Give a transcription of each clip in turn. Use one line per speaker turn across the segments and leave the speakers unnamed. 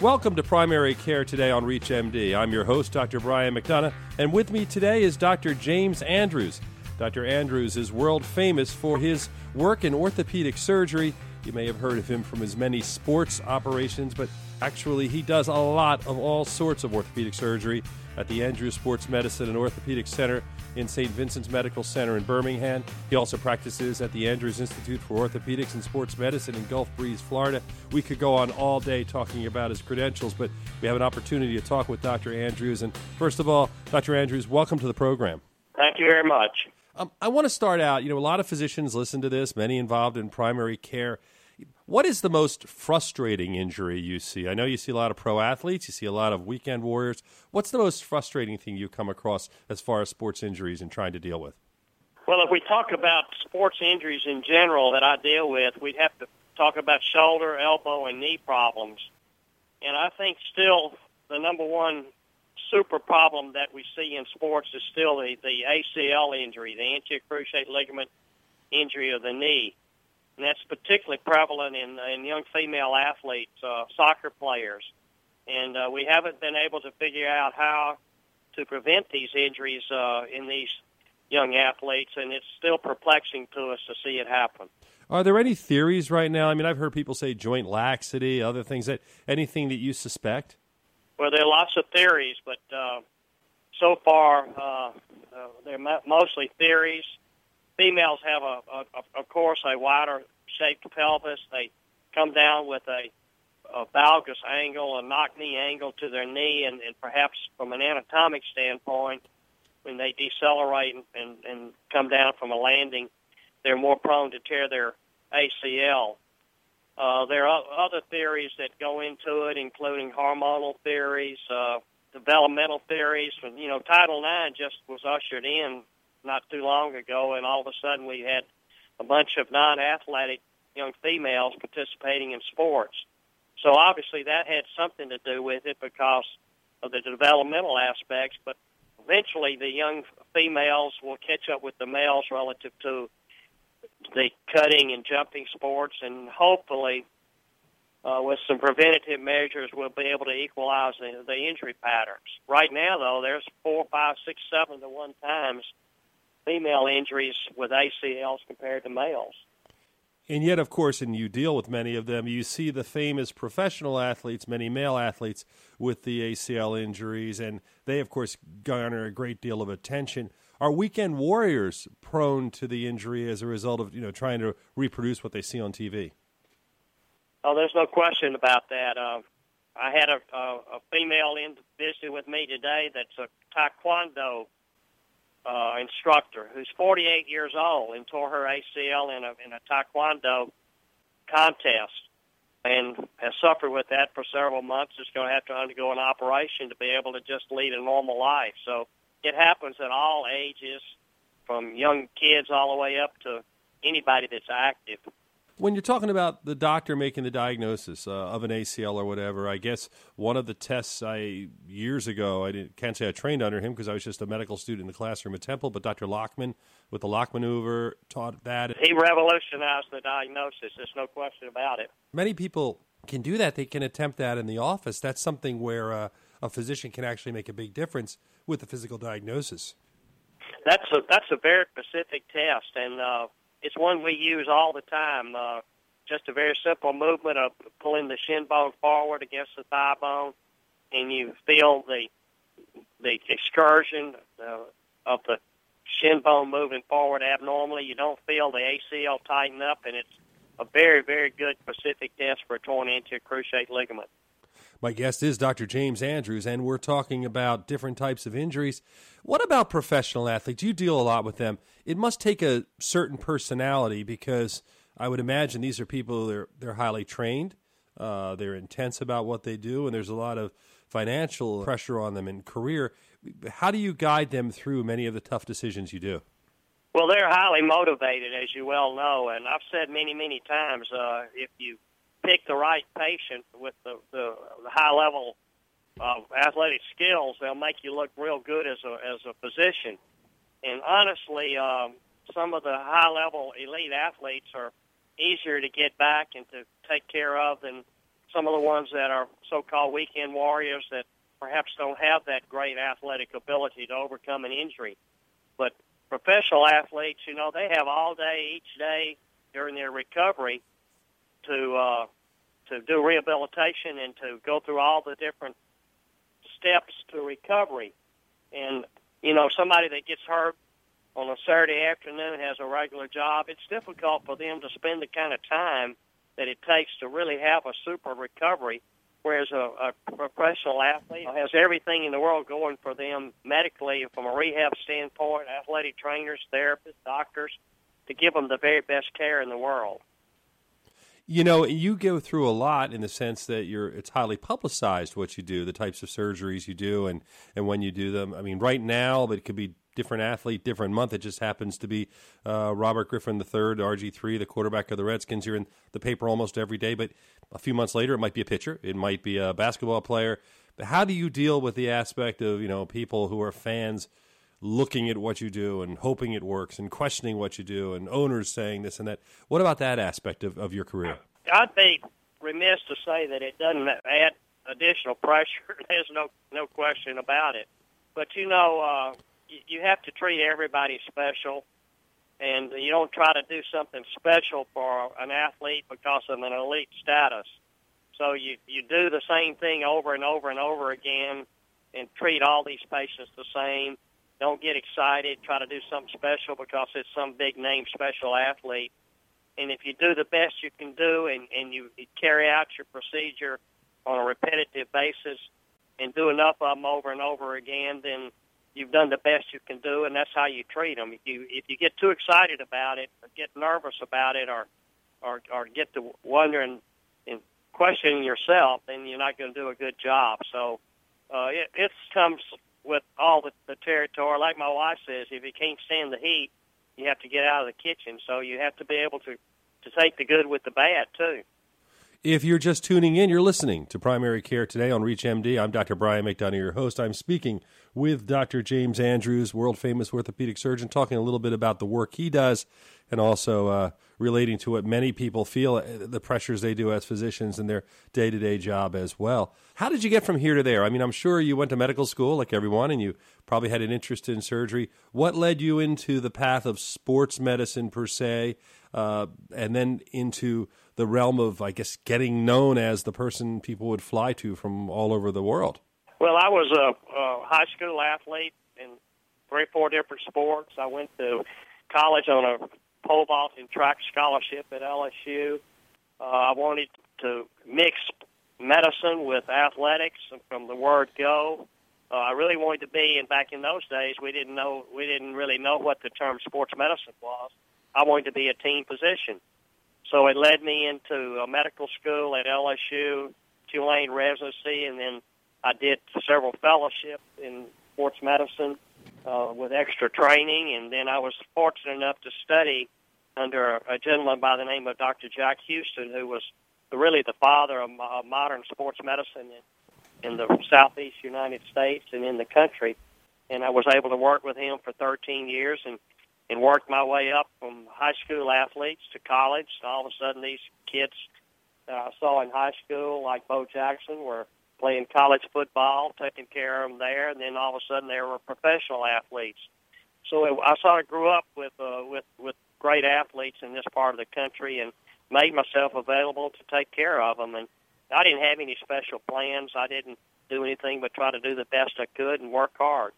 Welcome to Primary Care today on ReachMD. I'm your host, Dr. Brian McDonough, and with me today is Dr. James Andrews. Dr. Andrews is world famous for his work in orthopedic surgery. You may have heard of him from his many sports operations, but actually, he does a lot of all sorts of orthopedic surgery at the Andrews Sports Medicine and Orthopedic Center in St. Vincent's Medical Center in Birmingham. He also practices at the Andrews Institute for Orthopedics and Sports Medicine in Gulf Breeze, Florida. We could go on all day talking about his credentials, but we have an opportunity to talk with Dr. Andrews. And first of all, Dr. Andrews, welcome to the program.
Thank you very much.
Um, I want to start out. You know, a lot of physicians listen to this, many involved in primary care. What is the most frustrating injury you see? I know you see a lot of pro athletes, you see a lot of weekend warriors. What's the most frustrating thing you come across as far as sports injuries and trying to deal with?
Well, if we talk about sports injuries in general that I deal with, we'd have to talk about shoulder, elbow, and knee problems. And I think still the number one super problem that we see in sports is still the, the ACL injury, the anterior cruciate ligament injury of the knee and that's particularly prevalent in in young female athletes, uh, soccer players, and uh, we haven't been able to figure out how to prevent these injuries uh, in these young athletes, and it's still perplexing to us to see it happen.
Are there any theories right now? I mean, I've heard people say joint laxity, other things. That anything that you suspect?
Well, there are lots of theories, but uh, so far uh, uh, they're mostly theories females have a, a, of course, a wider shaped pelvis. They come down with a, a valgus angle, a knock knee angle to their knee, and, and perhaps from an anatomic standpoint, when they decelerate and, and, and come down from a landing, they're more prone to tear their ACL. Uh, there are other theories that go into it, including hormonal theories, uh, developmental theories. You know, Title IX just was ushered in not too long ago, and all of a sudden we had a bunch of non-athletic young females participating in sports. So obviously that had something to do with it because of the developmental aspects, but eventually the young females will catch up with the males relative to the cutting and jumping sports, and hopefully, uh, with some preventative measures, we'll be able to equalize the, the injury patterns. Right now, though, there's four, five, six, seven to one times female injuries with ACLs compared to males.
And yet, of course, and you deal with many of them, you see the famous professional athletes, many male athletes with the ACL injuries, and they, of course, garner a great deal of attention. Are weekend warriors prone to the injury as a result of you know trying to reproduce what they see on TV?
Oh, there's no question about that. Uh, I had a, a, a female in visit with me today that's a taekwondo uh, instructor who's 48 years old and tore her ACL in a in a taekwondo contest and has suffered with that for several months. Is going to have to undergo an operation to be able to just lead a normal life. So it happens at all ages, from young kids all the way up to anybody that's active
when you're talking about the doctor making the diagnosis uh, of an ACL or whatever, I guess one of the tests I years ago I can't say I trained under him because I was just a medical student in the classroom at Temple, but Dr. Lachman with the Lock maneuver taught that.
He revolutionized the diagnosis. There's no question about it.
Many people can do that. They can attempt that in the office. That's something where uh, a physician can actually make a big difference with the physical diagnosis.
That's a that's a very specific test, and uh, it's one we use all the time. Uh, just a very simple movement of pulling the shin bone forward against the thigh bone, and you feel the the excursion uh, of the shin bone moving forward abnormally. You don't feel the ACL tighten up, and it's a very, very good specific test for a torn anterior cruciate ligament.
My guest is Dr. James Andrews, and we're talking about different types of injuries. What about professional athletes? You deal a lot with them. It must take a certain personality because I would imagine these are people they're they're highly trained, uh, they're intense about what they do, and there's a lot of financial pressure on them in career. How do you guide them through many of the tough decisions you do?
Well, they're highly motivated, as you well know, and I've said many, many times, uh, if you pick the right patient with the, the, the high level of athletic skills, they'll make you look real good as a as a physician. And honestly, um, some of the high level elite athletes are easier to get back and to take care of than some of the ones that are so-called weekend warriors that perhaps don't have that great athletic ability to overcome an injury. But professional athletes, you know, they have all day each day during their recovery to uh, to do rehabilitation and to go through all the different steps to recovery. And you know, somebody that gets hurt on a Saturday afternoon has a regular job. It's difficult for them to spend the kind of time that it takes to really have a super recovery. Whereas a, a professional athlete has everything in the world going for them medically, from a rehab standpoint, athletic trainers, therapists, doctors, to give them the very best care in the world.
You know, you go through a lot in the sense that you're it's highly publicized what you do, the types of surgeries you do and and when you do them. I mean, right now, but it could be different athlete, different month. It just happens to be uh, Robert Griffin III, RG3, the quarterback of the Redskins. You're in the paper almost every day, but a few months later, it might be a pitcher, it might be a basketball player. But how do you deal with the aspect of you know people who are fans? Looking at what you do and hoping it works and questioning what you do and owners saying this and that. What about that aspect of, of your career?
I'd be remiss to say that it doesn't add additional pressure. There's no no question about it. But you know, uh, you, you have to treat everybody special, and you don't try to do something special for an athlete because of an elite status. So you you do the same thing over and over and over again, and treat all these patients the same don't get excited. Try to do something special because it's some big name special athlete. And if you do the best you can do and, and you, carry out your procedure on a repetitive basis and do enough of them over and over again, then you've done the best you can do, and that's how you treat them. If you if you get too excited about it, or get nervous about it, or or or get to wondering and questioning yourself, then you're not going to do a good job. So uh, it, it comes with all the, the territory. Like my wife says, if you can't stand the heat, you have to get out of the kitchen. So you have to be able to to take the good with the bad too.
If you're just tuning in, you're listening to Primary Care Today on ReachMD. I'm Dr. Brian McDonough, your host. I'm speaking with Dr. James Andrews, world famous orthopedic surgeon, talking a little bit about the work he does and also uh, relating to what many people feel uh, the pressures they do as physicians in their day to day job as well. How did you get from here to there? I mean, I'm sure you went to medical school like everyone and you probably had an interest in surgery. What led you into the path of sports medicine per se, uh, and then into the realm of, I guess, getting known as the person people would fly to from all over the world?
Well, I was a, a high school athlete in three, four different sports. I went to college on a pole vault and track scholarship at LSU. Uh, I wanted to mix medicine with athletics from the word go. Uh, I really wanted to be, and back in those days, we didn't know, we didn't really know what the term sports medicine was. I wanted to be a team physician, so it led me into a medical school at LSU, Tulane residency, and then I did several fellowships in sports medicine uh, with extra training, and then I was fortunate enough to study under a gentleman by the name of Dr. Jack Hughston, who was really the father of modern sports medicine in, in the southeast United States and in the country. And I was able to work with him for 13 years and and worked my way up from high school athletes to college. And all of a sudden, these kids that I saw in high school, like Bo Jackson, were playing college football, taking care of them there, and then all of a sudden they were professional athletes. So it, I sort of grew up with uh, with with great athletes in this part of the country, and made myself available to take care of them. And I didn't have any special plans. I didn't do anything but try to do the best I could and work hard.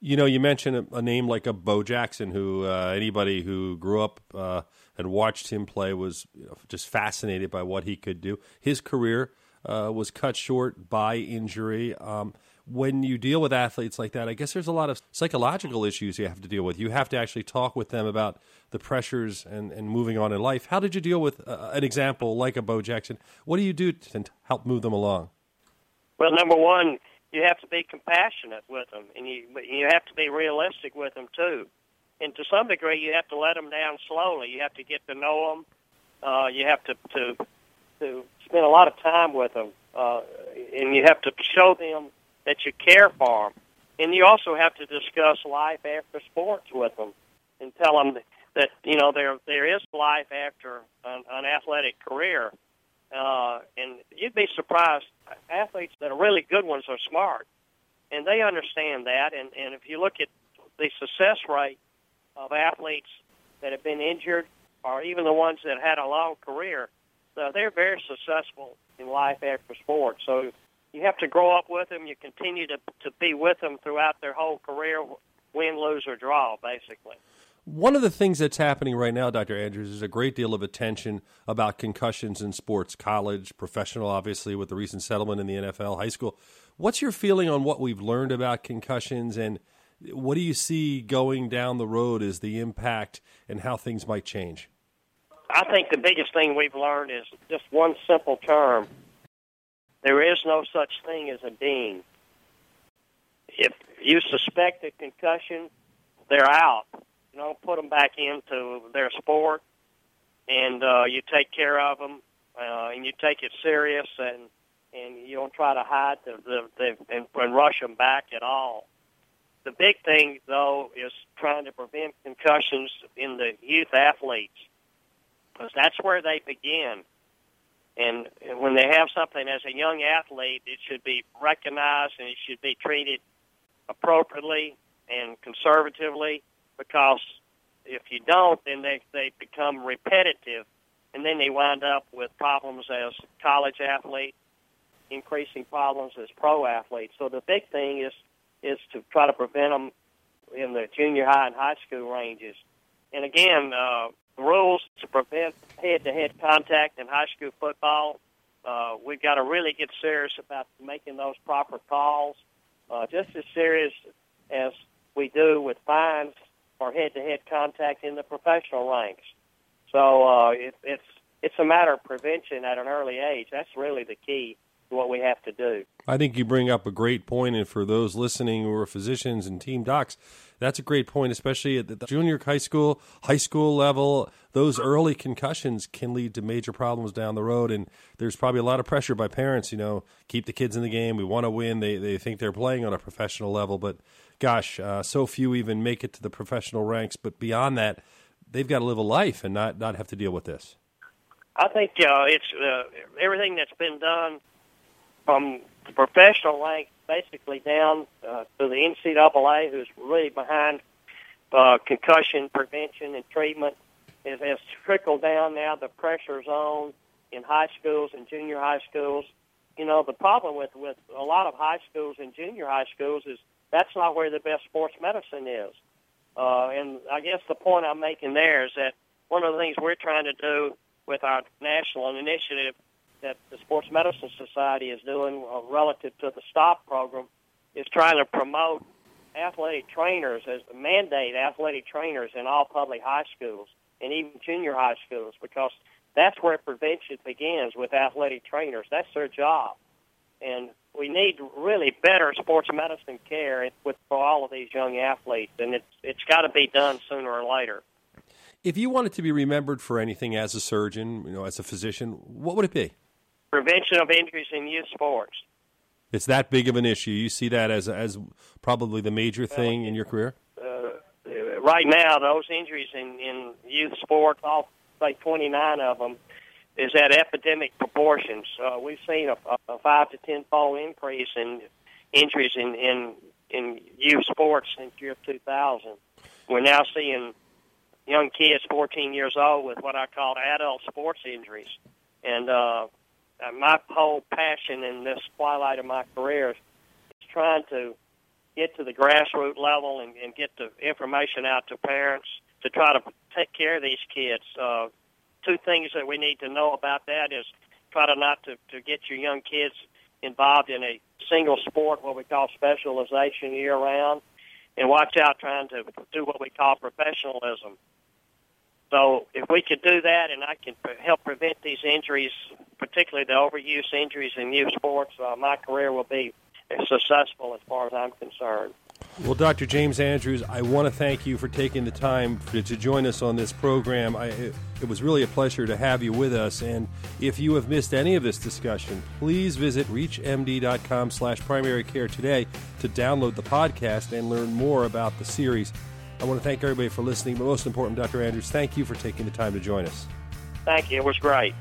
You know, you mentioned a, a name like a Bo Jackson, who uh, anybody who grew up uh, and watched him play was you know, just fascinated by what he could do. His career uh, was cut short by injury. Um, when you deal with athletes like that, I guess there's a lot of psychological issues you have to deal with. You have to actually talk with them about the pressures and, and moving on in life. How did you deal with uh, an example like a Bo Jackson? What do you do to help move them along?
Well, number one, you have to be compassionate with them, and you you have to be realistic with them too. And to some degree, you have to let them down slowly. You have to get to know them. Uh, you have to to to spend a lot of time with them, uh, and you have to show them that you care for them. And you also have to discuss life after sports with them, and tell them that, you know there there is life after an, an athletic career. Uh, and you'd be surprised. Athletes that are really good ones are smart, and they understand that. And, and if you look at the success rate of athletes that have been injured, or even the ones that had a long career, so they're very successful in life after sports. So you have to grow up with them. You continue to to be with them throughout their whole career, win, lose, or draw, basically.
One of the things that's happening right now, Dr. Andrews, is a great deal of attention about concussions in sports, college, professional, obviously, with the recent settlement in the NFL, high school. What's your feeling on what we've learned about concussions and what do you see going down the road as the impact and how things might change?
I think the biggest thing we've learned is just one simple term. There is no such thing as a ding. If you suspect a concussion, they're out. You know, put them back into their sport, and uh, you take care of them, uh, and you take it serious, and and you don't try to hide the, the, the and, and rush them back at all. The big thing, though, is trying to prevent concussions in the youth athletes because that's where they begin. And when they have something as a young athlete, it should be recognized and it should be treated appropriately and conservatively because if you don't, then they, they become repetitive and then they wind up with problems as college athletes, increasing problems as pro athletes. So the big thing is is to try to prevent them in the junior high and high school ranges. And again, uh, rules to prevent head-to-head contact in high school football. Uh, we've got to really get serious about making those proper calls, uh, just as serious as we do with fines for head-to-head contact in the professional ranks. So uh, it, it's it's a matter of prevention at an early age. That's really the key to what we have to do.
I think you bring up a great point, and for those listening who are physicians and team docs, that's a great point, especially at the junior high school, high school level. Those early concussions can lead to major problems down the road, and there's probably a lot of pressure by parents. You know, keep the kids in the game. We want to win. They they think they're playing on a professional level, but gosh, uh, so few even make it to the professional ranks. But beyond that, they've got to live a life and not not have to deal with this.
I think uh, it's uh, everything that's been done from the professional rank basically down uh, to the NCAA, who's really behind uh, concussion prevention and treatment, it has trickled down now the pressure zone in high schools and junior high schools. You know, the problem with, with a lot of high schools and junior high schools is that's not where the best sports medicine is. Uh, and I guess the point I'm making there is that one of the things we're trying to do with our national initiative that the Sports Medicine Society is doing uh, relative to the STOP program is trying to promote athletic trainers as mandate athletic trainers in all public high schools and even junior high schools because that's where prevention begins with athletic trainers. That's their job. And we need really better sports medicine care with for all of these young athletes, and it's it's got to be done sooner or later.
If you wanted to be remembered for anything as a surgeon, you know, as a physician, what would it be?
Prevention of injuries in youth sports.
It's that big of an issue. You see that as as probably the major thing well, in your career.
Uh, right now, those injuries in in youth sports, all say 29 of them, is at epidemic proportions. Uh, we've seen a, a five to ten fold increase in injuries in in in youth sports since year 2000. We're now seeing young kids, 14 years old, with what I call adult sports injuries, and uh, uh, my whole passion in this twilight of my career is trying to get to the grassroots level and, and get the information out to parents to try to take care of these kids. Uh, two things that we need to know about that is try to not to, to get your young kids involved in a single sport, what we call specialization year round, and watch out trying to do what we call professionalism. So if we could do that, and I can help prevent these injuries, particularly the overuse injuries in youth sports, uh, my career will be successful as far as I'm concerned.
Well, Dr. James Andrews, I want to thank you for taking the time to, to join us on this program. I, it, it, was really a pleasure to have you with us. And if you have missed any of this discussion, please visit reachmd.com slash primary care today to download the podcast and learn more about the series. I want to thank everybody for listening, but most important, Dr. Andrews, thank you for taking the time to join us.
Thank you. It was great.